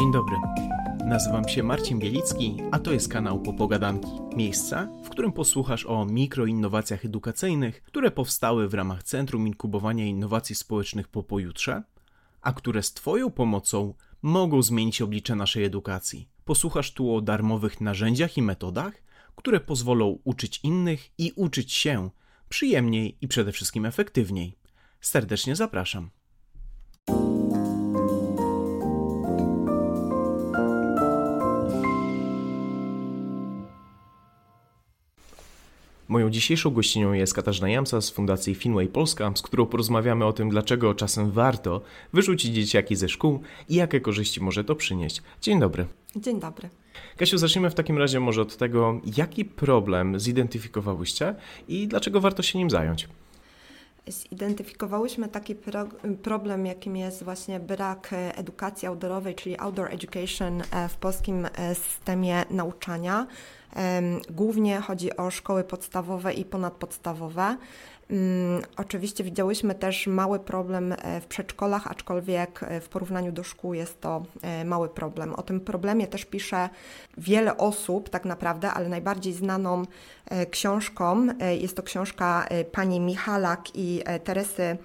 Dzień dobry. Nazywam się Marcin Bielicki, a to jest kanał Popogadanki. Miejsca, w którym posłuchasz o mikroinnowacjach edukacyjnych, które powstały w ramach Centrum Inkubowania Innowacji Społecznych po pojutrze, a które z Twoją pomocą mogą zmienić oblicze naszej edukacji. Posłuchasz tu o darmowych narzędziach i metodach, które pozwolą uczyć innych i uczyć się przyjemniej i przede wszystkim efektywniej. Serdecznie zapraszam. Moją dzisiejszą gościnią jest Katarzyna Jamsa z Fundacji Finway Polska, z którą porozmawiamy o tym, dlaczego czasem warto wyrzucić dzieciaki ze szkół i jakie korzyści może to przynieść. Dzień dobry. Dzień dobry. Kasiu, zacznijmy w takim razie może od tego, jaki problem zidentyfikowałyście i dlaczego warto się nim zająć. Zidentyfikowałyśmy taki pro, problem, jakim jest właśnie brak edukacji outdoorowej, czyli outdoor education e, w polskim e, systemie nauczania. Głównie chodzi o szkoły podstawowe i ponadpodstawowe. Mm, oczywiście widziałyśmy też mały problem e, w przedszkolach, aczkolwiek e, w porównaniu do szkół jest to e, mały problem. O tym problemie też pisze wiele osób, tak naprawdę, ale najbardziej znaną książką jest to książka pani Michalak i Teresy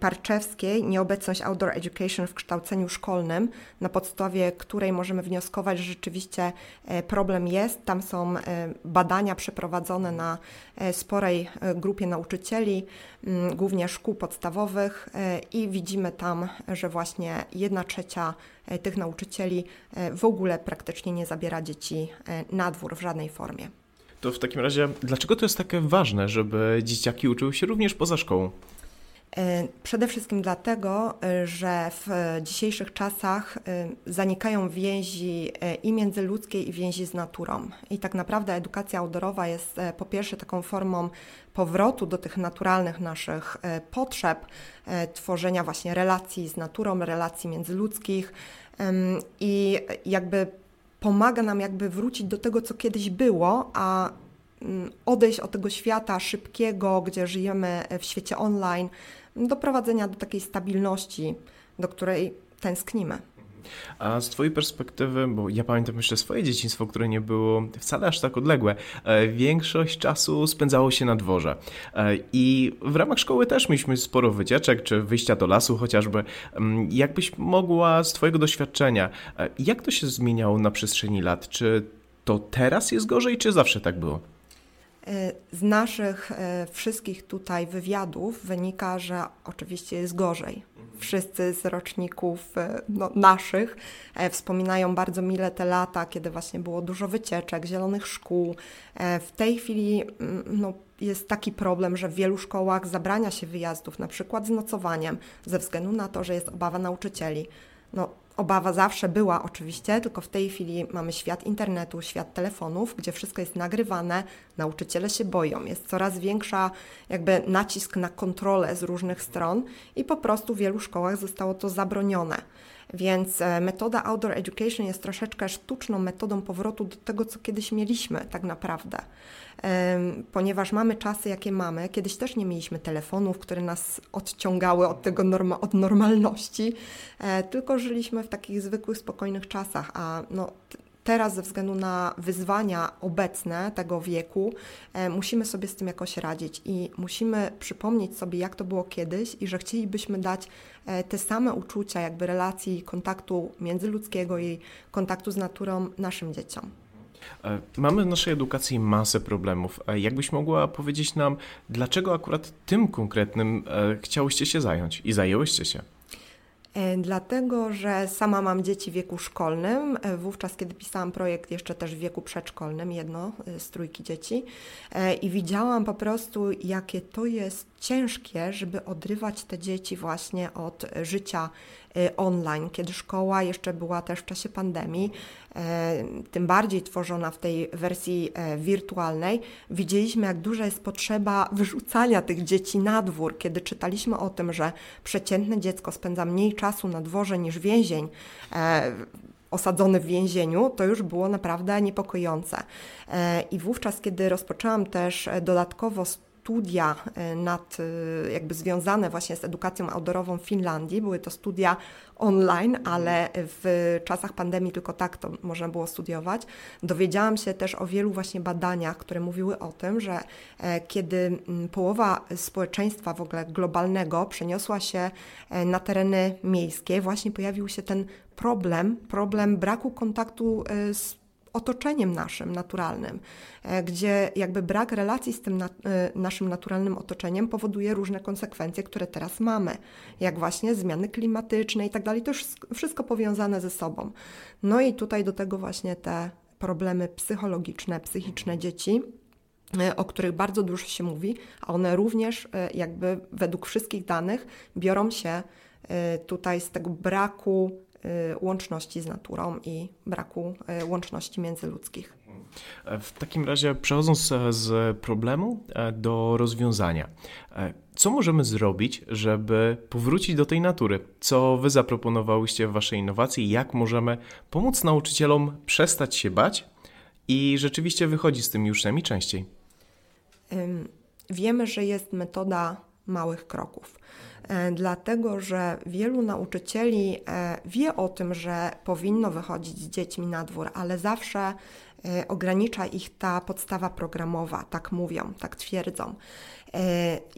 Parczewskiej Nieobecność Outdoor Education w kształceniu szkolnym, na podstawie której możemy wnioskować, że rzeczywiście problem jest. Tam są badania przeprowadzone na sporej grupie nauczycieli mm, głównie szkół podstawowych e, i widzimy tam, że właśnie jedna trzecia e, tych nauczycieli e, w ogóle praktycznie nie zabiera dzieci na dwór w żadnej formie. To w takim razie, dlaczego to jest takie ważne, żeby dzieciaki uczyły się również poza szkołą? E, przede wszystkim dlatego, e, że w dzisiejszych czasach e, zanikają więzi i międzyludzkie, i więzi z naturą. I tak naprawdę edukacja outdoorowa jest po pierwsze taką formą powrotu do tych naturalnych naszych potrzeb, tworzenia właśnie relacji z naturą, relacji międzyludzkich i jakby pomaga nam jakby wrócić do tego, co kiedyś było, a mm, odejść od tego świata szybkiego, gdzie żyjemy w świecie online, doprowadzenia do takiej stabilności, do której tęsknimy. A z Twojej perspektywy, bo ja pamiętam jeszcze swoje dzieciństwo, które nie było wcale aż tak odległe, e, większość czasu spędzało się na dworze. E, I w ramach szkoły też mieliśmy sporo wycieczek, czy wyjścia do lasu chociażby. Mm, jakbyś mogła z Twojego doświadczenia, e, jak to się zmieniało na przestrzeni lat? Czy to teraz jest gorzej, czy zawsze tak było? E, z naszych e, wszystkich tutaj wywiadów wynika, że oczywiście jest gorzej. Wszyscy z roczników e, no, naszych wspominają bardzo mile te lata, kiedy właśnie było dużo wycieczek, zielonych szkół. W tej chwili mm, no, jest taki problem, że w wielu szkołach zabrania się wyjazdów, na przykład z nocowaniem, ze względu na to, że jest obawa nauczycieli. No, Obawa zawsze była oczywiście, tylko w tej chwili mamy świat internetu, świat telefonów, gdzie wszystko jest nagrywane, nauczyciele się boją, jest coraz większa jakby nacisk na kontrolę z różnych stron i po prostu w wielu szkołach zostało to zabronione. Więc e, metoda outdoor education jest troszeczkę sztuczną metodą powrotu do tego, co kiedyś mieliśmy tak naprawdę. Ponieważ mamy czasy, jakie mamy, kiedyś też nie mieliśmy telefonów, które nas odciągały od tego norma od normalności, e, tylko żyliśmy w takich zwykłych, spokojnych czasach, a no, teraz ze względu na wyzwania obecne tego wieku e, musimy sobie z tym jakoś radzić i musimy przypomnieć sobie, jak to było kiedyś i że chcielibyśmy dać e, te same uczucia, jakby relacji, kontaktu międzyludzkiego i kontaktu z naturą naszym dzieciom. E, mamy w naszej edukacji masę problemów. Jakbyś mogła powiedzieć nam, dlaczego akurat tym konkretnym chciałyście się zająć i zajęłyście się? E, dlatego, że sama mam dzieci w wieku szkolnym. E, wówczas, kiedy pisałam projekt, jeszcze też w wieku przedszkolnym, jedno e, z trójki dzieci, i widziałam po prostu, jakie to jest ciężkie, żeby odrywać te dzieci właśnie od życia Y, online, kiedy szkoła jeszcze była też w czasie pandemii, e, tym bardziej tworzona w tej wersji e, wirtualnej, widzieliśmy, jak duża jest potrzeba wyrzucania tych dzieci na dwór. Kiedy czytaliśmy o tym, że przeciętne dziecko spędza mniej czasu na dworze niż więzień, e, osadzony w więzieniu, to już było naprawdę niepokojące. I wówczas, kiedy rozpoczęłam też dodatkowo studia nad, jakby związane właśnie z edukacją outdoorową w Finlandii. Były to studia online, ale w czasach pandemii tylko tak to można było studiować. Dowiedziałam się też o wielu właśnie badaniach, które mówiły o tym, że kiedy połowa społeczeństwa w ogóle globalnego przeniosła się na tereny miejskie, właśnie pojawił się ten problem, problem braku kontaktu z otoczeniem naszym naturalnym, e, gdzie jakby brak relacji z tym na, e, naszym naturalnym otoczeniem powoduje różne konsekwencje, które teraz mamy, jak właśnie zmiany klimatyczne i tak dalej. To już wszystko powiązane ze sobą. No i tutaj do tego właśnie te problemy psychologiczne, psychiczne dzieci e, o których bardzo dużo się mówi, a one również jakby według wszystkich danych biorą się tutaj z tego braku łączności z naturą i braku y, łączności międzyludzkich. W takim razie, przechodząc e, z problemu e, do rozwiązania, e, co możemy zrobić, żeby powrócić do tej natury? Co Wy zaproponowałyście w Waszej innowacji? Jak możemy pomóc nauczycielom przestać się bać i rzeczywiście wychodzić z tymi uczniami częściej? Wiemy, że jest metoda małych kroków. E, dlatego że wielu nauczycieli e, wie o tym, że powinno wychodzić z dziećmi na dwór, ale zawsze e, ogranicza ich ta podstawa programowa, tak mówią, tak twierdzą.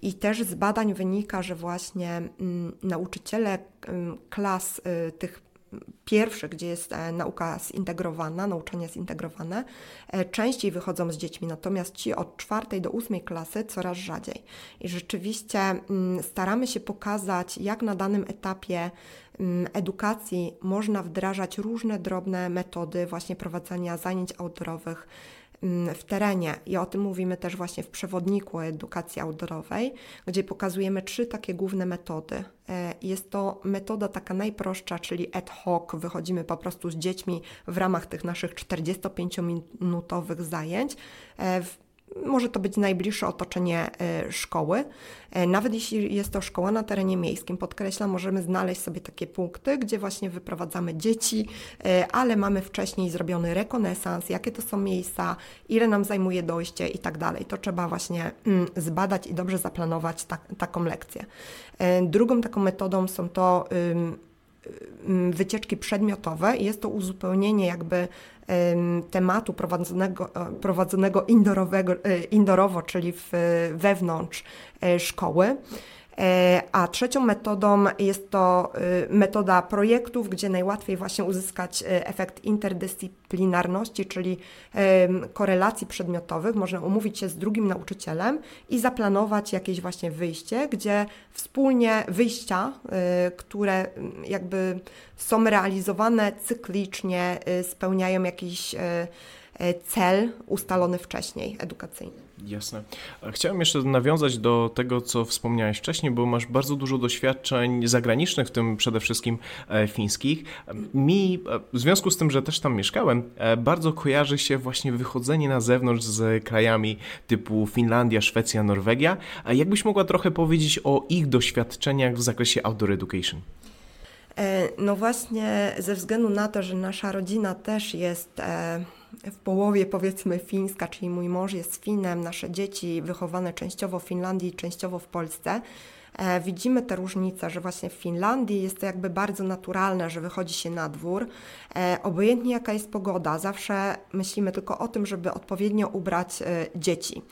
I też z badań wynika, że właśnie mm, nauczyciele mm, klas tych pierwsze, gdzie jest e, nauka zintegrowana, nauczanie zintegrowane, e, częściej wychodzą z dziećmi, natomiast ci od czwartej do ósmej klasy coraz rzadziej. I rzeczywiście mm, staramy się pokazać, jak na danym etapie mm, edukacji można wdrażać różne drobne metody właśnie prowadzenia zajęć outdoorowych, Mm, w terenie. I o tym mówimy też właśnie w przewodniku edukacji outdoorowej, gdzie pokazujemy trzy takie główne metody. E, jest to metoda taka najprostsza, czyli ad hoc. Wychodzimy po prostu z dziećmi w ramach tych naszych 45-minutowych zajęć e, może to być najbliższe otoczenie e, szkoły. E, nawet jeśli jest to szkoła na terenie miejskim, podkreślam, możemy znaleźć sobie takie punkty, gdzie właśnie wyprowadzamy dzieci, e, ale mamy wcześniej zrobiony rekonesans, jakie to są miejsca, ile nam zajmuje dojście i tak dalej. To trzeba właśnie mm, zbadać i dobrze zaplanować ta, taką lekcję. Drugą taką metodą są to wycieczki przedmiotowe i jest to uzupełnienie jakby tematu prowadzonego, e, prowadzonego indorowego, e, indorowo, czyli w, wewnątrz e, szkoły. E, a trzecią metodą jest to y, metoda projektów, gdzie najłatwiej właśnie uzyskać y, efekt interdyscyplinarności, czyli korelacji przedmiotowych. Można umówić się z drugim nauczycielem i zaplanować jakieś właśnie wyjście, gdzie wspólnie wyjścia, y, które jakby są realizowane cyklicznie, spełniają jakiś cel ustalony wcześniej edukacyjny. Jasne. Chciałem jeszcze nawiązać do tego, co wspomniałeś wcześniej, bo masz bardzo dużo doświadczeń zagranicznych, w tym przede wszystkim e, fińskich. Mi, e, w związku z tym, że też tam mieszkałem, e, bardzo kojarzy się właśnie wychodzenie na zewnątrz z krajami typu Finlandia, Szwecja, Norwegia. Jakbyś mogła trochę powiedzieć o ich doświadczeniach w zakresie outdoor education? No właśnie, ze względu na to, że nasza rodzina też jest w połowie powiedzmy fińska, czyli mój mąż jest Finem, nasze dzieci wychowane częściowo w Finlandii, częściowo w Polsce. E, widzimy te różnice, że właśnie w Finlandii jest to jakby bardzo naturalne, że wychodzi się na dwór. E, obojętnie jaka jest pogoda, zawsze myślimy tylko o tym, żeby odpowiednio ubrać e, dzieci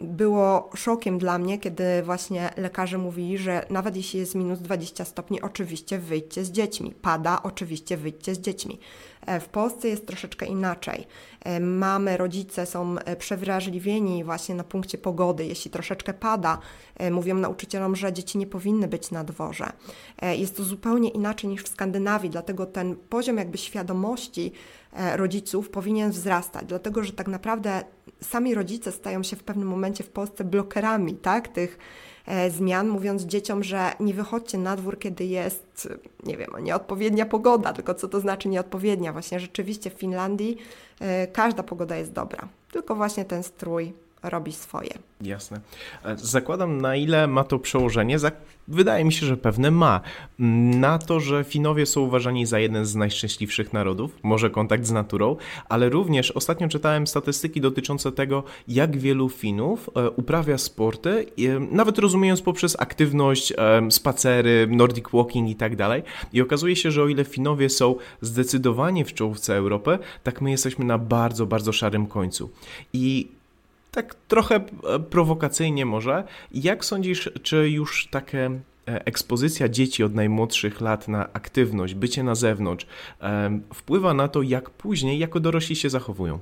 było szokiem dla mnie, kiedy właśnie lekarze mówili, że nawet jeśli jest minus 20 stopni, oczywiście wyjdźcie z dziećmi. Pada, oczywiście wyjdźcie z dziećmi. E, w Polsce jest troszeczkę inaczej. E, mamy, rodzice są e, przewrażliwieni właśnie na punkcie pogody. Jeśli troszeczkę pada, mówią nauczycielom, że dzieci nie powinny być na dworze. Jest to zupełnie inaczej niż w Skandynawii, dlatego ten poziom jakby świadomości rodziców powinien wzrastać, dlatego że tak naprawdę sami rodzice stają się w pewnym momencie w Polsce blokerami tak, tych E, zmian, mówiąc dzieciom, że nie wychodźcie na dwór, kiedy jest, nie wiem, nieodpowiednia pogoda, tylko co to znaczy nieodpowiednia? Właśnie rzeczywiście w Finlandii e, każda pogoda jest dobra, tylko właśnie ten strój robi swoje. Jasne. E, zakładam, na ile ma to przełożenie. Wydaje mi się, że pewne ma. Na to, że Finowie są uważani za jeden z najszczęśliwszych narodów, może kontakt z naturą, ale również ostatnio czytałem statystyki dotyczące tego, jak wielu Finów e, uprawia sporty, nawet rozumiejąc poprzez aktywność, spacery, nordic walking i tak dalej. I okazuje się, że o ile Finowie są zdecydowanie w czołówce Europy, tak my jesteśmy na bardzo, bardzo szarym końcu. I tak trochę e, prowokacyjnie może. Jak sądzisz, czy już takie e, ekspozycja dzieci od najmłodszych lat na aktywność, bycie na zewnątrz wpływa na to, jak później jako dorośli się zachowują?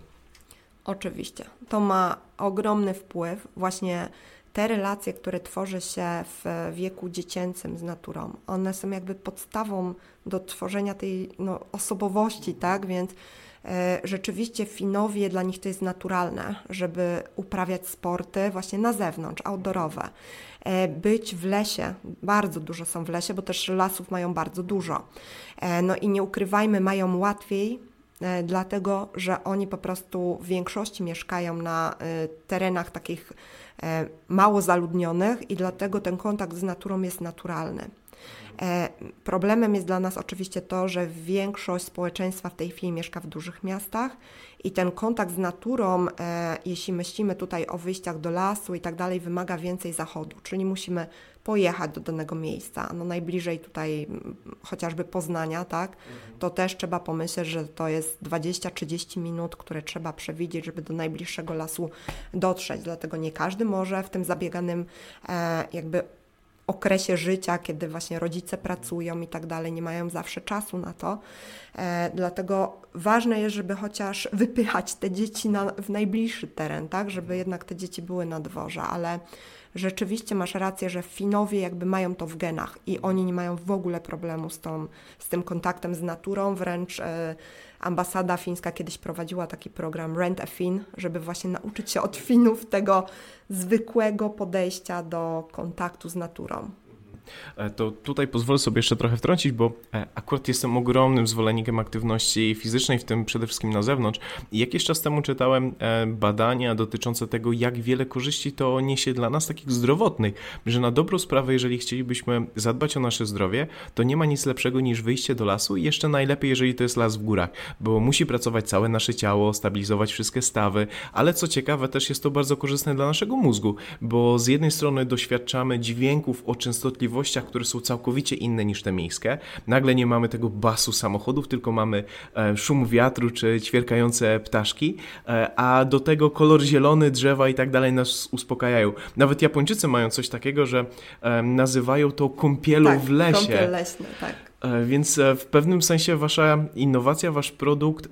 Oczywiście. To ma ogromny wpływ. Właśnie te relacje, które tworzy się w wieku dziecięcym z naturą, one są jakby podstawą do tworzenia tej no, osobowości, tak? Więc rzeczywiście Finowie dla nich to jest naturalne, żeby uprawiać sporty właśnie na zewnątrz, outdoorowe. E, być w lesie, bardzo dużo są w lesie, bo też lasów mają bardzo dużo. E, no i nie ukrywajmy, mają łatwiej dlatego że oni po prostu w większości mieszkają na terenach takich mało zaludnionych i dlatego ten kontakt z naturą jest naturalny. E, problemem jest dla nas oczywiście to, że większość społeczeństwa w tej chwili mieszka w dużych miastach i ten kontakt z naturą, e, jeśli myślimy tutaj o wyjściach do lasu i tak dalej, wymaga więcej zachodu, czyli musimy pojechać do danego miejsca. No najbliżej tutaj chociażby Poznania, tak, to też trzeba pomyśleć, że to jest 20-30 minut, które trzeba przewidzieć, żeby do najbliższego lasu dotrzeć. Dlatego nie każdy może w tym zabieganym e, jakby okresie życia, kiedy właśnie rodzice pracują i tak dalej, nie mają zawsze czasu na to. E, dlatego ważne jest, żeby chociaż wypychać te dzieci na, w najbliższy teren, tak, żeby jednak te dzieci były na dworze, ale rzeczywiście masz rację, że Finowie jakby mają to w genach i oni nie mają w ogóle problemu z, tą, z tym kontaktem z naturą, wręcz e, ambasada fińska kiedyś prowadziła taki program Rent a Fin, żeby właśnie nauczyć się od Finów tego zwykłego podejścia do kontaktu z naturą. E, to tutaj pozwolę sobie jeszcze trochę wtrącić, bo e, akurat jestem ogromnym zwolennikiem aktywności fizycznej, w tym przede wszystkim na zewnątrz. I jakiś czas temu czytałem e, badania dotyczące tego, jak wiele korzyści to niesie dla nas, takich zdrowotnych, że na dobrą sprawę, jeżeli chcielibyśmy zadbać o nasze zdrowie, to nie ma nic lepszego niż wyjście do lasu i jeszcze najlepiej, jeżeli to jest las w górach, bo musi pracować całe nasze ciało, stabilizować wszystkie stawy, ale co ciekawe, też jest to bardzo korzystne dla naszego mózgu, bo z jednej strony doświadczamy dźwięków o częstotliwości miejscowościach, które są całkowicie inne niż te miejskie. Nagle nie mamy tego basu samochodów, tylko mamy e, szum wiatru czy ćwierkające ptaszki, e, a do tego kolor zielony, drzewa i tak dalej nas uspokajają. Nawet Japończycy mają coś takiego, że e, nazywają to kąpielą tak, w lesie. Kąpiel leśny, tak. Więc w pewnym sensie wasza innowacja, wasz produkt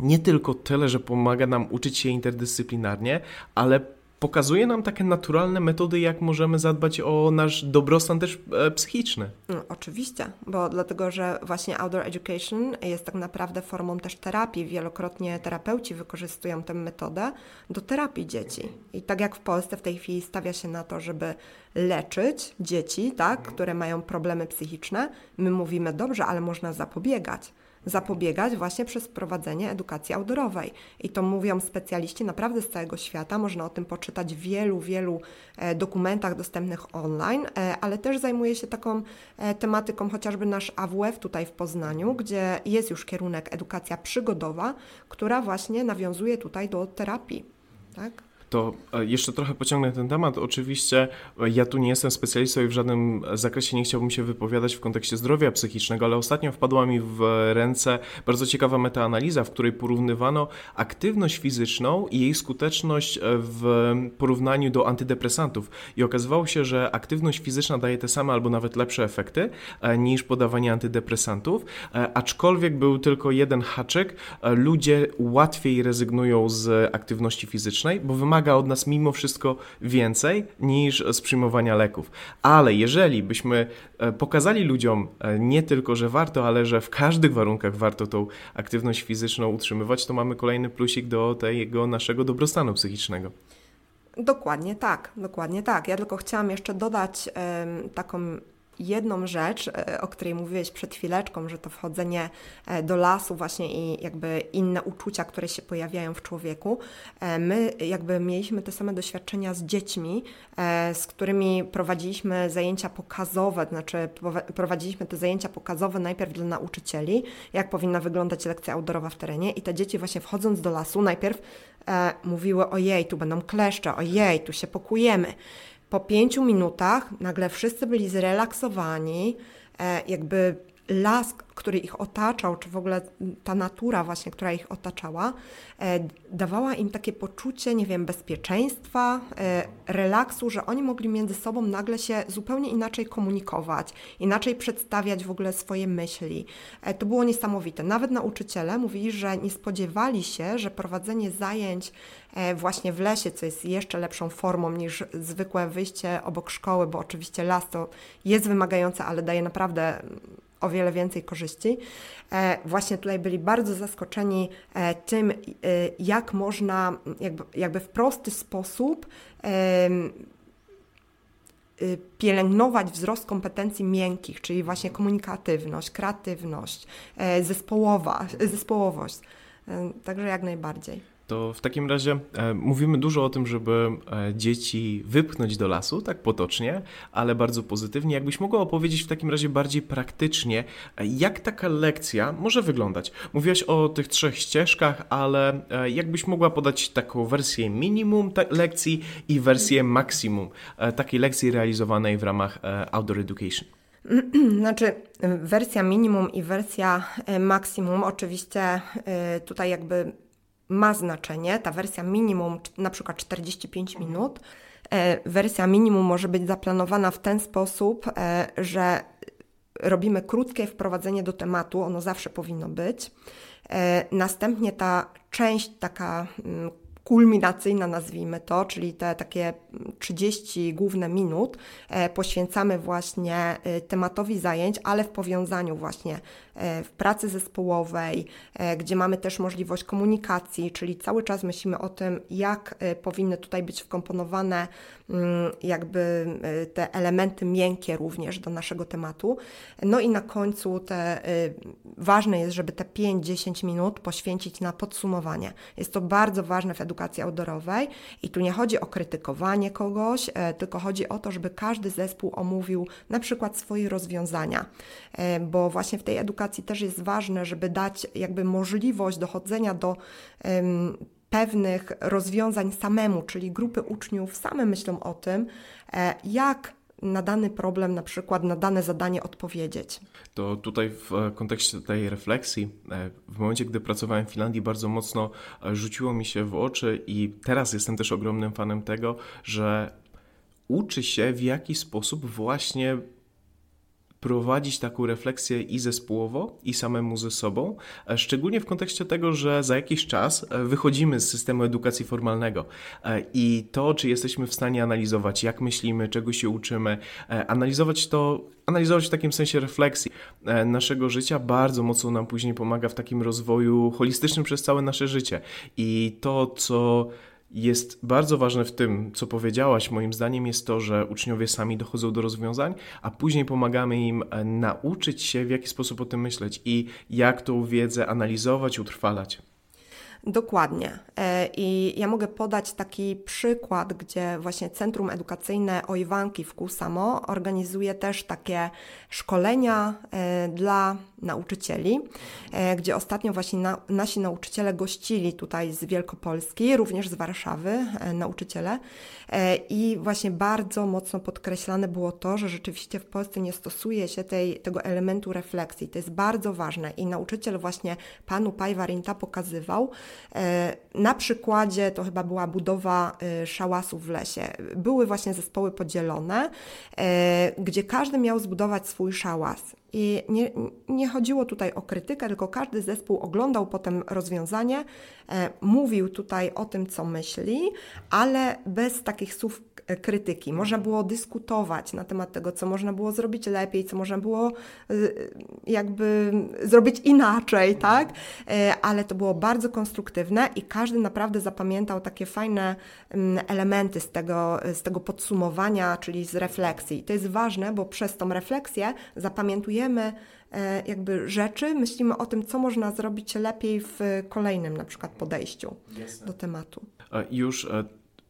nie tylko tyle, że pomaga nam uczyć się interdyscyplinarnie, ale pokazuje nam takie naturalne metody, jak możemy zadbać o nasz dobrostan też e, psychiczny. No, oczywiście, bo dlatego, że właśnie outdoor education jest tak naprawdę formą też terapii. Wielokrotnie terapeuci wykorzystują tę metodę do terapii dzieci. I tak jak w Polsce w tej chwili stawia się na to, żeby leczyć dzieci, tak, które mają problemy psychiczne, my mówimy dobrze, ale można zapobiegać zapobiegać właśnie przez prowadzenie edukacji outdoorowej. I to mówią specjaliści naprawdę z całego świata. Można o tym poczytać w wielu, wielu e, dokumentach dostępnych online, e, ale też zajmuje się taką e, tematyką chociażby nasz AWF tutaj w Poznaniu, gdzie jest już kierunek edukacja przygodowa, która właśnie nawiązuje tutaj do terapii. Tak? To e, jeszcze trochę pociągnę ten temat. Oczywiście e, ja tu nie jestem specjalistą i w żadnym zakresie nie chciałbym się wypowiadać w kontekście zdrowia psychicznego, ale ostatnio wpadła mi w ręce bardzo ciekawa metaanaliza, w której porównywano aktywność fizyczną i jej skuteczność e, w porównaniu do antydepresantów. I okazywało się, że aktywność fizyczna daje te same albo nawet lepsze efekty niż podawanie antydepresantów, aczkolwiek był tylko jeden haczyk. Ludzie łatwiej rezygnują z aktywności fizycznej, bo wymaga wymaga od nas mimo wszystko więcej niż z przyjmowania leków. Ale jeżeli byśmy e, pokazali ludziom e, nie tylko, że warto, ale że w każdych warunkach warto tą aktywność fizyczną utrzymywać, to mamy kolejny plusik do tego naszego dobrostanu psychicznego. Dokładnie tak, dokładnie tak. Ja tylko chciałam jeszcze dodać taką jedną rzecz, e, o której mówiłeś przed chwileczką, że to wchodzenie e, do lasu właśnie i jakby inne uczucia, które się pojawiają w człowieku. E, my jakby mieliśmy te same doświadczenia z dziećmi, z którymi prowadziliśmy zajęcia pokazowe, znaczy prowadziliśmy te zajęcia pokazowe najpierw dla nauczycieli, jak powinna wyglądać lekcja outdoorowa w terenie i te dzieci właśnie wchodząc do lasu najpierw mówiły ojej, tu będą kleszcze, ojej, tu się pokujemy. Po pięciu minutach nagle wszyscy byli zrelaksowani, e, jakby las, który ich otaczał, czy w ogóle ta natura właśnie, która ich otaczała, e, dawała im takie poczucie, nie wiem, bezpieczeństwa, e, relaksu, że oni mogli między sobą nagle się zupełnie inaczej komunikować, inaczej przedstawiać w ogóle swoje myśli. E, to było niesamowite. Nawet nauczyciele mówili, że nie spodziewali się, że prowadzenie zajęć właśnie w lesie, co jest jeszcze lepszą formą niż zwykłe wyjście obok szkoły, bo oczywiście las to jest wymagające, ale daje naprawdę o wiele więcej korzyści. E, właśnie tutaj byli bardzo zaskoczeni e, tym, e, jak można jakby, jakby w prosty sposób pielęgnować wzrost kompetencji miękkich, czyli właśnie komunikatywność, kreatywność, zespołowa, zespołowość. Także jak najbardziej. To w takim razie e, mówimy dużo o tym, żeby e, dzieci wypchnąć do lasu, tak potocznie, ale bardzo pozytywnie. Jakbyś mogła opowiedzieć w takim razie bardziej praktycznie, e, jak taka lekcja może wyglądać? Mówiłaś o tych trzech ścieżkach, ale e, jakbyś mogła podać taką wersję minimum lekcji i wersję maksimum e, takiej lekcji realizowanej w ramach e, Outdoor Education? Znaczy, wersja minimum i wersja maksimum, oczywiście tutaj jakby ma znaczenie. Ta wersja minimum, na przykład 45 minut, e, wersja minimum może być zaplanowana w ten sposób, e, że robimy krótkie wprowadzenie do tematu, ono zawsze powinno być. E, następnie ta część taka mm, kulminacyjna, nazwijmy to, czyli te takie 30 główne minut poświęcamy właśnie tematowi zajęć, ale w powiązaniu właśnie E, w pracy zespołowej, e, gdzie mamy też możliwość komunikacji, czyli cały czas myślimy o tym, jak e, powinny tutaj być wkomponowane jakby te elementy miękkie również do naszego tematu. No i na końcu te, ważne jest, żeby te 5-10 minut poświęcić na podsumowanie. Jest to bardzo ważne w edukacji outdoorowej i tu nie chodzi o krytykowanie kogoś, tylko chodzi o to, żeby każdy zespół omówił na przykład swoje rozwiązania, bo właśnie w tej edukacji też jest ważne, żeby dać jakby możliwość dochodzenia do pewnych rozwiązań samemu, czyli grupy uczniów same myślą o tym, e, jak na dany problem, na przykład na dane zadanie odpowiedzieć. To tutaj w e, kontekście tej refleksji, e, w momencie, gdy pracowałem w Finlandii, bardzo mocno rzuciło mi się w oczy i teraz jestem też ogromnym fanem tego, że uczy się w jaki sposób właśnie prowadzić taką refleksję i zespołowo, i samemu ze sobą, e, szczególnie w kontekście tego, że za jakiś czas e, wychodzimy z systemu edukacji formalnego e, i to, czy jesteśmy w stanie analizować, jak myślimy, czego się uczymy, analizować to, analizować w takim sensie refleksji naszego życia, bardzo mocno nam później pomaga w takim rozwoju holistycznym przez całe nasze życie. I to, co jest bardzo ważne w tym, co powiedziałaś, moim zdaniem, jest to, że uczniowie sami dochodzą do rozwiązań, a później pomagamy im e, nauczyć się, w jaki sposób o tym myśleć i jak tą wiedzę analizować, utrwalać. Dokładnie. E, I ja mogę podać taki przykład, gdzie właśnie Centrum Edukacyjne Ojwanki w Kusamo organizuje też takie szkolenia e, dla nauczycieli, e, gdzie ostatnio właśnie na, nasi nauczyciele gościli tutaj z Wielkopolski, również z Warszawy nauczyciele i właśnie bardzo mocno podkreślane było to, że rzeczywiście w Polsce nie stosuje się tej, tego elementu refleksji. To jest bardzo ważne i nauczyciel właśnie panu Pajwarinta pokazywał, E, na przykładzie to chyba była budowa e, szałasów w lesie. Były właśnie zespoły podzielone, e, gdzie każdy miał zbudować swój szałas. I nie, nie, chodziło tutaj o krytykę, tylko każdy zespół oglądał potem rozwiązanie, e, mówił tutaj o tym, co myśli, ale bez takich słów e, krytyki. Można było dyskutować na temat tego, co można było zrobić lepiej, co można było e, jakby zrobić inaczej, tak? E, ale to było bardzo konstruktywne i każdy naprawdę zapamiętał takie fajne mm, elementy z tego, z tego podsumowania, czyli z refleksji. To jest ważne, bo przez tą refleksję zapamiętujemy e, jakby rzeczy, myślimy o tym, co można zrobić lepiej w kolejnym na przykład podejściu do tematu. Już e,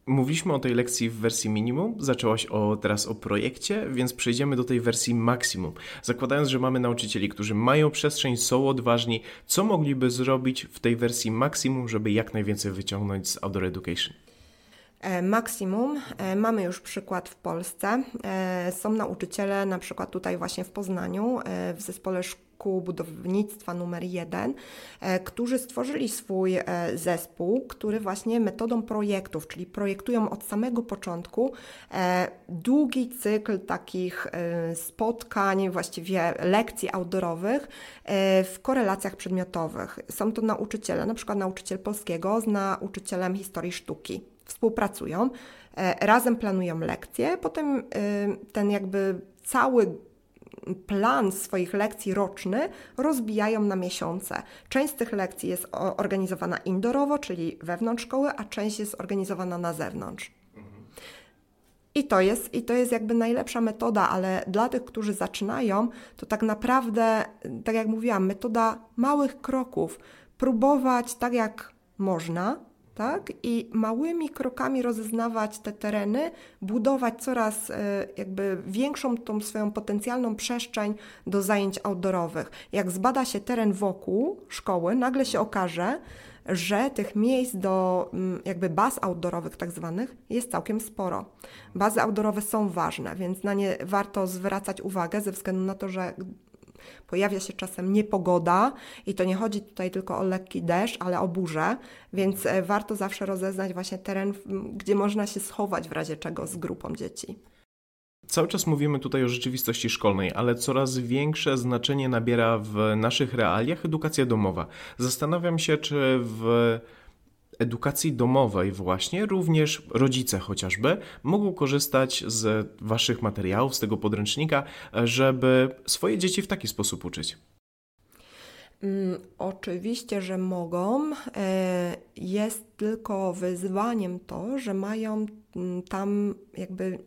Mówiliśmy o tej lekcji w wersji minimum, zaczęłaś o, teraz o projekcie, więc przejdziemy do tej wersji maksimum. Zakładając, że mamy nauczycieli, którzy mają przestrzeń, są odważni, co mogliby zrobić w tej wersji maksimum, żeby jak najwięcej wyciągnąć z Outdoor Education? E, maksimum. E, mamy już przykład w Polsce. E, są nauczyciele, na przykład tutaj właśnie w Poznaniu, w zespole szkół budownictwa numer jeden, którzy stworzyli swój zespół, który właśnie metodą projektów, czyli projektują od samego początku długi cykl takich spotkań, właściwie lekcji outdoorowych w korelacjach przedmiotowych. Są to nauczyciele, na przykład nauczyciel polskiego z nauczycielem historii sztuki współpracują, e, razem planują lekcje, potem e, ten jakby cały plan swoich lekcji roczny rozbijają na miesiące. Część z tych lekcji jest organizowana indoorowo, czyli wewnątrz szkoły, a część jest organizowana na zewnątrz. I to, jest, I to jest jakby najlepsza metoda, ale dla tych, którzy zaczynają, to tak naprawdę, tak jak mówiłam, metoda małych kroków. Próbować tak jak można, tak? I małymi krokami rozeznawać te tereny, budować coraz e, jakby większą tą swoją potencjalną przestrzeń do zajęć outdoorowych. Jak zbada się teren wokół szkoły, nagle się okaże, że tych miejsc do mm, jakby baz outdoorowych tak zwanych jest całkiem sporo. Bazy outdoorowe są ważne, więc na nie warto zwracać uwagę ze względu na to, że Pojawia się czasem niepogoda i to nie chodzi tutaj tylko o lekki deszcz, ale o burzę, więc e, warto zawsze rozeznać właśnie teren, gdzie można się schować w razie czego z grupą dzieci. Cały czas mówimy tutaj o rzeczywistości szkolnej, ale coraz większe znaczenie nabiera w naszych realiach edukacja domowa. Zastanawiam się, czy w edukacji domowej właśnie również rodzice chociażby mogą korzystać z Waszych materiałów, z tego podręcznika, żeby swoje dzieci w taki sposób uczyć. Mm, oczywiście, że mogą. E, jest tylko wyzwaniem to, że mają mm, tam jakby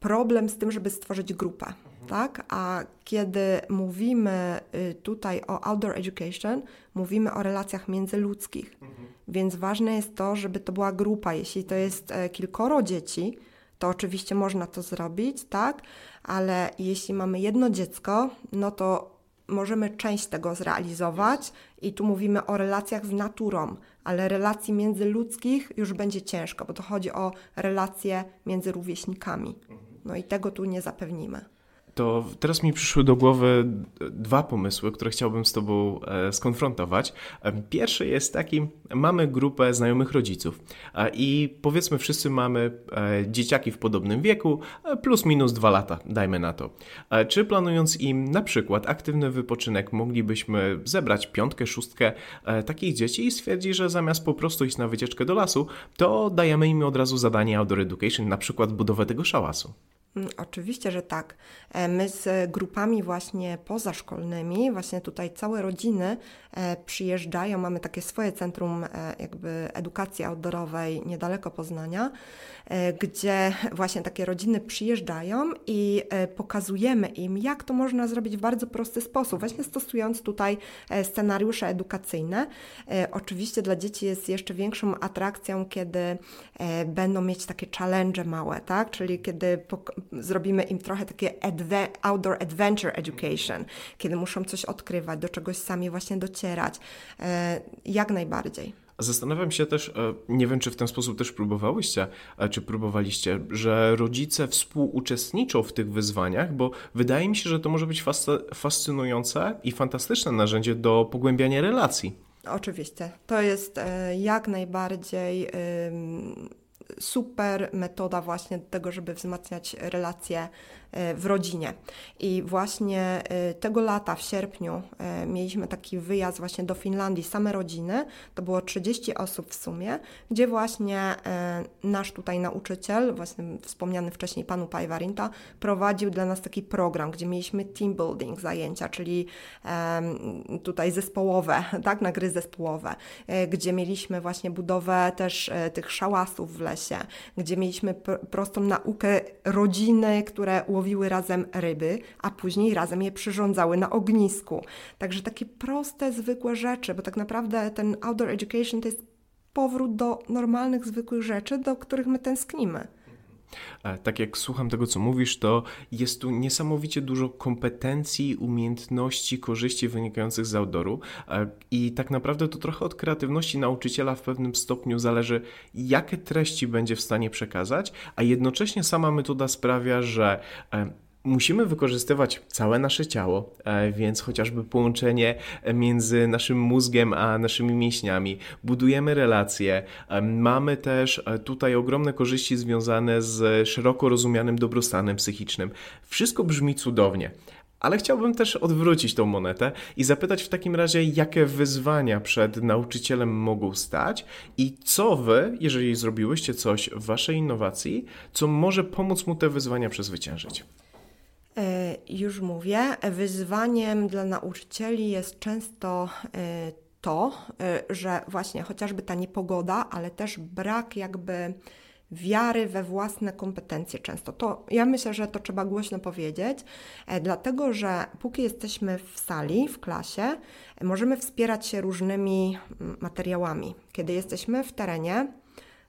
problem z tym, żeby stworzyć grupę tak? A kiedy mówimy y, tutaj o outdoor education, mówimy o relacjach międzyludzkich. Mhm. Więc ważne jest to, żeby to była grupa. Jeśli to jest e, kilkoro dzieci, to oczywiście można to zrobić, tak? Ale jeśli mamy jedno dziecko, no to możemy część tego zrealizować i tu mówimy o relacjach z naturą, ale relacji międzyludzkich już będzie ciężko, bo to chodzi o relacje między rówieśnikami. No i tego tu nie zapewnimy to teraz mi przyszły do głowy dwa pomysły, które chciałbym z Tobą e, skonfrontować. E, pierwszy jest taki, mamy grupę znajomych rodziców e, i powiedzmy wszyscy mamy dzieciaki w podobnym wieku, plus minus dwa lata, dajmy na to. Czy planując im na przykład aktywny wypoczynek, moglibyśmy zebrać piątkę, szóstkę takich dzieci i stwierdzić, że zamiast po prostu iść na wycieczkę do lasu, to dajemy im od razu zadanie outdoor education, na przykład budowę tego szałasu. Mm, oczywiście, że tak. E, my z grupami właśnie pozaszkolnymi, właśnie tutaj całe rodziny e, przyjeżdżają, mamy takie swoje centrum e, jakby edukacji outdoorowej niedaleko Poznania, gdzie właśnie takie rodziny przyjeżdżają i pokazujemy im, jak to można zrobić w bardzo prosty sposób, właśnie stosując tutaj scenariusze edukacyjne. Oczywiście dla dzieci jest jeszcze większą atrakcją, kiedy będą mieć takie challenge małe, tak? Czyli kiedy zrobimy im trochę takie adve outdoor adventure education, kiedy muszą coś odkrywać, do czegoś sami właśnie docierać. E, jak najbardziej. Zastanawiam się też, e, nie wiem czy w ten sposób też próbowałyście, e, czy próbowaliście, że rodzice współuczestniczą w tych wyzwaniach, bo wydaje mi się, że to może być fascynujące i fantastyczne narzędzie do pogłębiania relacji. Oczywiście. To jest jak najbardziej super metoda właśnie do tego, żeby wzmacniać relacje w rodzinie. I właśnie tego lata, w sierpniu, mieliśmy taki wyjazd właśnie do Finlandii, same rodziny, to było 30 osób w sumie, gdzie właśnie nasz tutaj nauczyciel, właśnie wspomniany wcześniej panu Pajwarinta, prowadził dla nas taki program, gdzie mieliśmy team building zajęcia, czyli tutaj zespołowe, tak, na gry zespołowe, e, gdzie mieliśmy właśnie budowę też e, tych szałasów w lesie, gdzie mieliśmy prostą naukę rodziny, które razem ryby, a później razem je przyrządzały na ognisku. Także takie proste, zwykłe rzeczy, bo tak naprawdę ten outdoor education to jest powrót do normalnych, zwykłych rzeczy, do których my tęsknimy. E, tak jak słucham tego, co mówisz, to jest tu niesamowicie dużo kompetencji, umiejętności, korzyści wynikających z outdooru e, i tak naprawdę to trochę od kreatywności nauczyciela w pewnym stopniu zależy, jakie treści będzie w stanie przekazać, a jednocześnie sama metoda sprawia, że Musimy wykorzystywać całe nasze ciało, e, więc chociażby połączenie między naszym mózgiem a naszymi mięśniami. Budujemy relacje. E, mamy też e, tutaj ogromne korzyści związane z szeroko rozumianym dobrostanem psychicznym. Wszystko brzmi cudownie. Ale chciałbym też odwrócić tą monetę i zapytać w takim razie, jakie wyzwania przed nauczycielem mogą stać i co wy, jeżeli zrobiłyście coś w waszej innowacji, co może pomóc mu te wyzwania przezwyciężyć. E, już mówię, wyzwaniem dla nauczycieli jest często e, to, e, że właśnie chociażby ta niepogoda, ale też brak jakby wiary we własne kompetencje często. To ja myślę, że to trzeba głośno powiedzieć, dlatego że póki jesteśmy w sali, w klasie, możemy wspierać się różnymi mm, materiałami. Kiedy jesteśmy w terenie,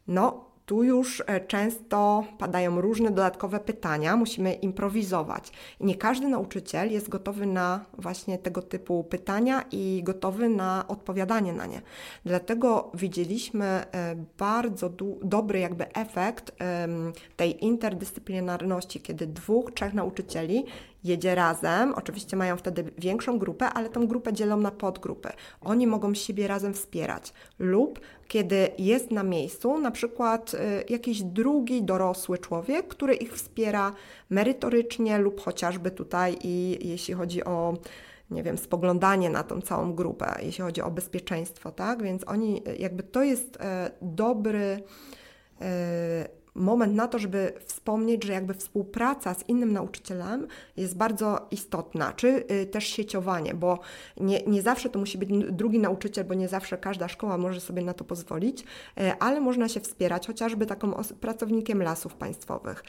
no tu już e, często padają różne dodatkowe pytania, musimy improwizować. Nie każdy nauczyciel jest gotowy na właśnie tego typu pytania i gotowy na odpowiadanie na nie. Dlatego widzieliśmy e, bardzo dobry jakby efekt tej interdyscyplinarności, kiedy dwóch, trzech nauczycieli jedzie razem. Oczywiście mają wtedy większą grupę, ale tą grupę dzielą na podgrupy. Oni mogą siebie razem wspierać. Lub kiedy jest na miejscu na przykład y, jakiś drugi dorosły człowiek, który ich wspiera merytorycznie lub chociażby tutaj i jeśli chodzi o nie wiem, spoglądanie na tą całą grupę, jeśli chodzi o bezpieczeństwo, tak? Więc oni, jakby to jest e, dobry e, moment na to, żeby wspomnieć, że jakby współpraca z innym nauczycielem jest bardzo istotna, czy y, też sieciowanie, bo nie, nie zawsze to musi być drugi nauczyciel, bo nie zawsze każda szkoła może sobie na to pozwolić, y, ale można się wspierać chociażby taką pracownikiem lasów państwowych,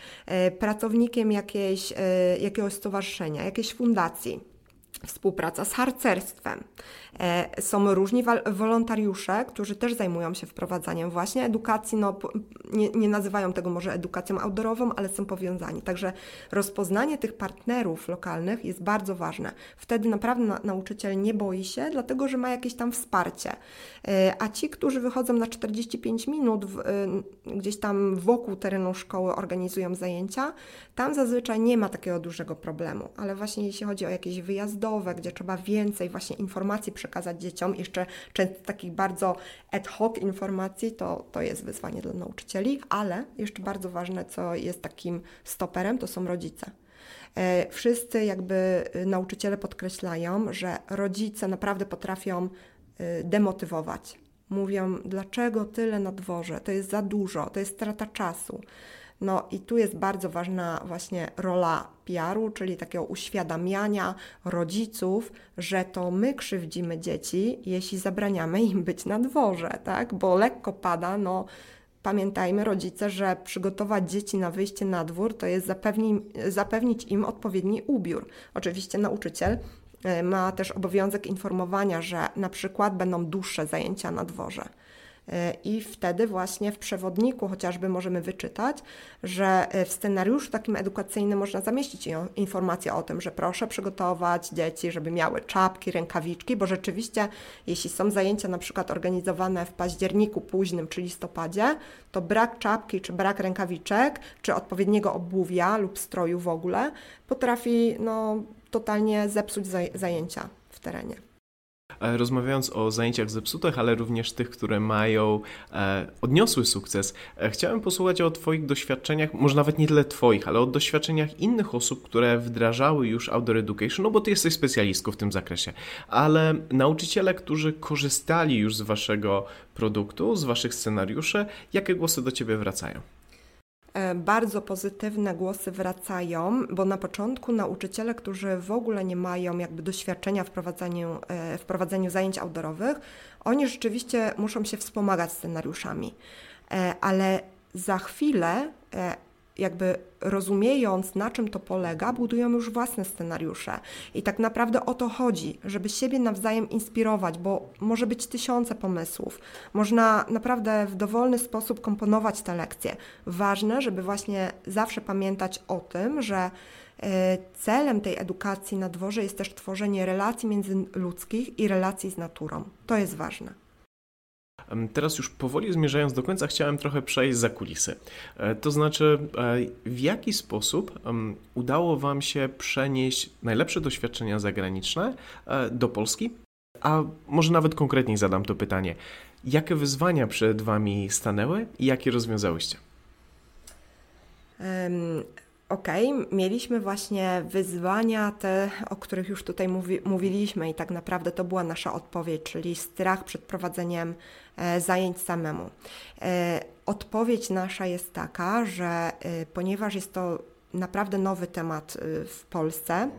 y, pracownikiem jakiejś, jakiegoś stowarzyszenia, jakiejś fundacji współpraca z harcerstwem. E, są różni wolontariusze, którzy też zajmują się wprowadzaniem właśnie edukacji, no, nie, nie, nazywają tego może edukacją outdoorową, ale są powiązani. Także rozpoznanie tych partnerów lokalnych jest bardzo ważne. Wtedy naprawdę na, nauczyciel nie boi się, dlatego że ma jakieś tam wsparcie. E, a ci, którzy wychodzą na 45 minut w, e, gdzieś tam wokół terenu szkoły organizują zajęcia, tam zazwyczaj nie ma takiego dużego problemu, ale właśnie jeśli chodzi o jakieś wyjazdowe, gdzie trzeba więcej właśnie informacji przekazać dzieciom, jeszcze często takich bardzo ad hoc informacji, to, to jest wyzwanie dla nauczycieli, ale jeszcze bardzo ważne, co jest takim stoperem, to są rodzice. E, wszyscy jakby y, nauczyciele podkreślają, że rodzice naprawdę potrafią y, demotywować. Mówią, dlaczego tyle na dworze, to jest za dużo, to jest strata czasu. No i tu jest bardzo ważna właśnie rola PR-u, czyli takiego uświadamiania rodziców, że to my krzywdzimy dzieci, jeśli zabraniamy im być na dworze, tak? Bo lekko pada, no pamiętajmy rodzice, że przygotować dzieci na wyjście na dwór to jest zapewni, zapewnić im odpowiedni ubiór. Oczywiście nauczyciel e, ma też obowiązek informowania, że na przykład będą dłuższe zajęcia na dworze. I wtedy właśnie w przewodniku chociażby możemy wyczytać, że e, w scenariuszu takim edukacyjnym można zamieścić informację o tym, że proszę przygotować dzieci, żeby miały czapki, rękawiczki, bo rzeczywiście jeśli są zajęcia na przykład organizowane w październiku późnym czy listopadzie, to brak czapki czy brak rękawiczek, czy odpowiedniego obuwia lub stroju w ogóle potrafi no, totalnie zepsuć zajęcia w terenie. E, rozmawiając o zajęciach zepsutych, ale również tych, które mają e, odniosły sukces, e, chciałem posłuchać o Twoich doświadczeniach, może nawet nie tyle Twoich, ale o doświadczeniach innych osób, które wdrażały już outdoor education, no bo Ty jesteś specjalistką w tym zakresie, ale nauczyciele, którzy korzystali już z Waszego produktu, z Waszych scenariuszy, jakie głosy do Ciebie wracają? E, bardzo pozytywne głosy wracają, bo na początku nauczyciele, którzy w ogóle nie mają jakby doświadczenia w prowadzeniu, e, w prowadzeniu zajęć outdoorowych, oni rzeczywiście muszą się wspomagać scenariuszami. E, ale za chwilę jakby rozumiejąc, na czym to polega, budują już własne scenariusze. I tak naprawdę o to chodzi, żeby siebie nawzajem inspirować, bo może być tysiące pomysłów. Można naprawdę w dowolny sposób komponować te lekcje. Ważne, żeby właśnie zawsze pamiętać o tym, że e, celem tej edukacji na dworze jest też tworzenie relacji międzyludzkich i relacji z naturą. To jest ważne. Teraz już powoli zmierzając do końca, chciałem trochę przejść za kulisy. E, to znaczy, e, w jaki sposób udało Wam się przenieść najlepsze doświadczenia zagraniczne e, do Polski? A może nawet konkretniej zadam to pytanie. Jakie wyzwania przed Wami stanęły i jakie rozwiązałyście? ok, mieliśmy właśnie wyzwania te, o których już tutaj mówi, mówiliśmy i tak naprawdę to była nasza odpowiedź, czyli strach przed prowadzeniem zajęć samemu. E, odpowiedź nasza jest taka, że e, ponieważ jest to naprawdę nowy temat e, w Polsce,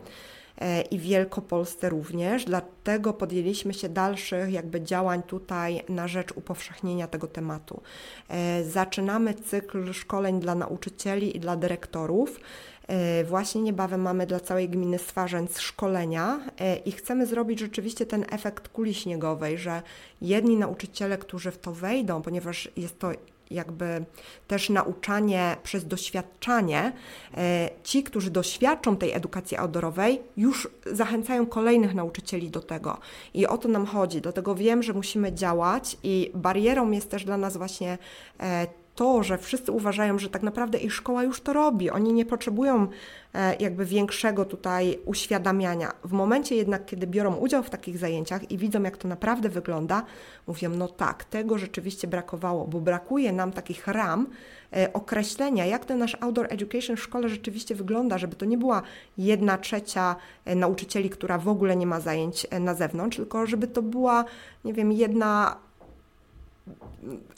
E, i Wielkopolsce również. Dlatego podjęliśmy się dalszych jakby działań tutaj na rzecz upowszechnienia tego tematu. E, zaczynamy cykl szkoleń dla nauczycieli i dla dyrektorów. E, właśnie niebawem mamy dla całej gminy Stwarzęc szkolenia i chcemy zrobić rzeczywiście ten efekt kuli śniegowej, że jedni nauczyciele, którzy w to wejdą, ponieważ jest to jakby też nauczanie przez doświadczanie, e, ci, którzy doświadczą tej edukacji outdoorowej, już zachęcają kolejnych nauczycieli do tego. I o to nam chodzi. Dlatego wiem, że musimy działać i barierą jest też dla nas właśnie e, to, że wszyscy uważają, że tak naprawdę ich szkoła już to robi. Oni nie potrzebują e, jakby większego tutaj uświadamiania. W momencie jednak, kiedy biorą udział w takich zajęciach i widzą, jak to naprawdę wygląda, mówią, no tak, tego rzeczywiście brakowało, bo brakuje nam takich ram, e, określenia, jak ten nasz outdoor education w szkole rzeczywiście wygląda, żeby to nie była jedna trzecia e, nauczycieli, która w ogóle nie ma zajęć na zewnątrz, tylko żeby to była, nie wiem, jedna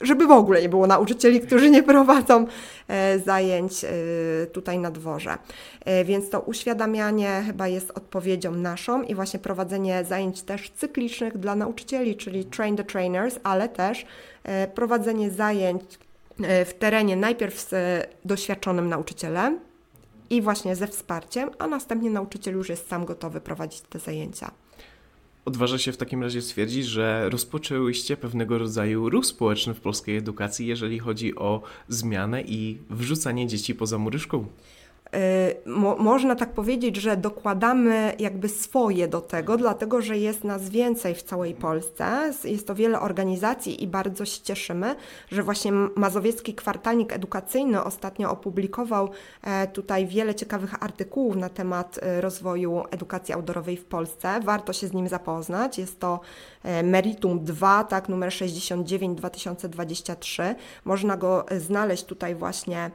żeby w ogóle nie było nauczycieli, którzy nie prowadzą e, zajęć e, tutaj na dworze. E, więc to uświadamianie chyba jest odpowiedzią naszą i właśnie prowadzenie zajęć też cyklicznych dla nauczycieli, czyli train the trainers, ale też prowadzenie zajęć w terenie najpierw z doświadczonym nauczycielem i właśnie ze wsparciem, a następnie nauczyciel już jest sam gotowy prowadzić te zajęcia. Odważa się w takim razie stwierdzić, że rozpoczęłyście pewnego rodzaju ruch społeczny w polskiej edukacji, jeżeli chodzi o zmianę i wrzucanie dzieci poza mury szkół. Y, mo można tak powiedzieć, że dokładamy jakby swoje do tego, dlatego że jest nas więcej w całej Polsce. Jest to wiele organizacji i bardzo się cieszymy, że właśnie Mazowiecki Kwartalnik Edukacyjny ostatnio opublikował e, tutaj wiele ciekawych artykułów na temat e, rozwoju edukacji outdoorowej w Polsce. Warto się z nim zapoznać. Jest to e, Meritum 2, tak, numer 69 2023. Można go znaleźć tutaj właśnie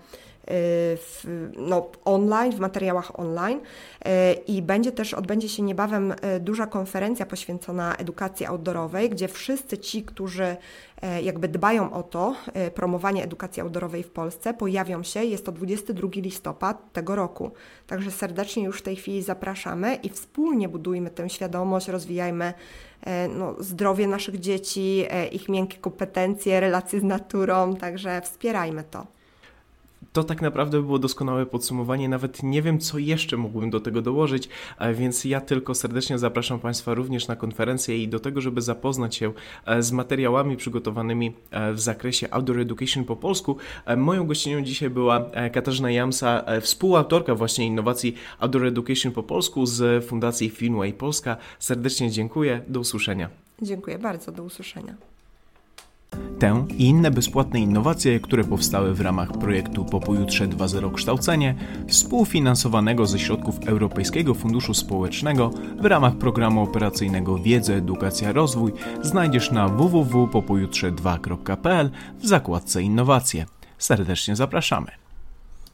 w, no, online, w materiałach online e, i będzie też, odbędzie się niebawem e, duża konferencja poświęcona edukacji outdoorowej, gdzie wszyscy ci, którzy e, jakby dbają o to, promowanie edukacji outdoorowej w Polsce, pojawią się, jest to 22 listopad tego roku. Także serdecznie już w tej chwili zapraszamy i wspólnie budujmy tę świadomość, rozwijajmy no, zdrowie naszych dzieci, ich miękkie kompetencje, relacje z naturą, także wspierajmy to. To tak naprawdę było doskonałe podsumowanie. Nawet nie wiem, co jeszcze mógłbym do tego dołożyć, e, więc ja tylko serdecznie zapraszam Państwa również na konferencję i do tego, żeby zapoznać się e, z materiałami przygotowanymi e, w zakresie Outdoor Education po polsku. Moją gościnią dzisiaj była Katarzyna Jamsa, współautorka właśnie innowacji Outdoor Education po polsku z Fundacji Finway Polska. Serdecznie dziękuję. Do usłyszenia. Dziękuję bardzo. Do usłyszenia. Tę i inne bezpłatne innowacje, które powstały w ramach projektu Po pojutrze 2.0 Kształcenie, współfinansowanego ze środków Europejskiego Funduszu Społecznego w ramach programu operacyjnego Wiedza, Edukacja, Rozwój, znajdziesz na www.popojutrze2.pl w zakładce Innowacje. Serdecznie zapraszamy.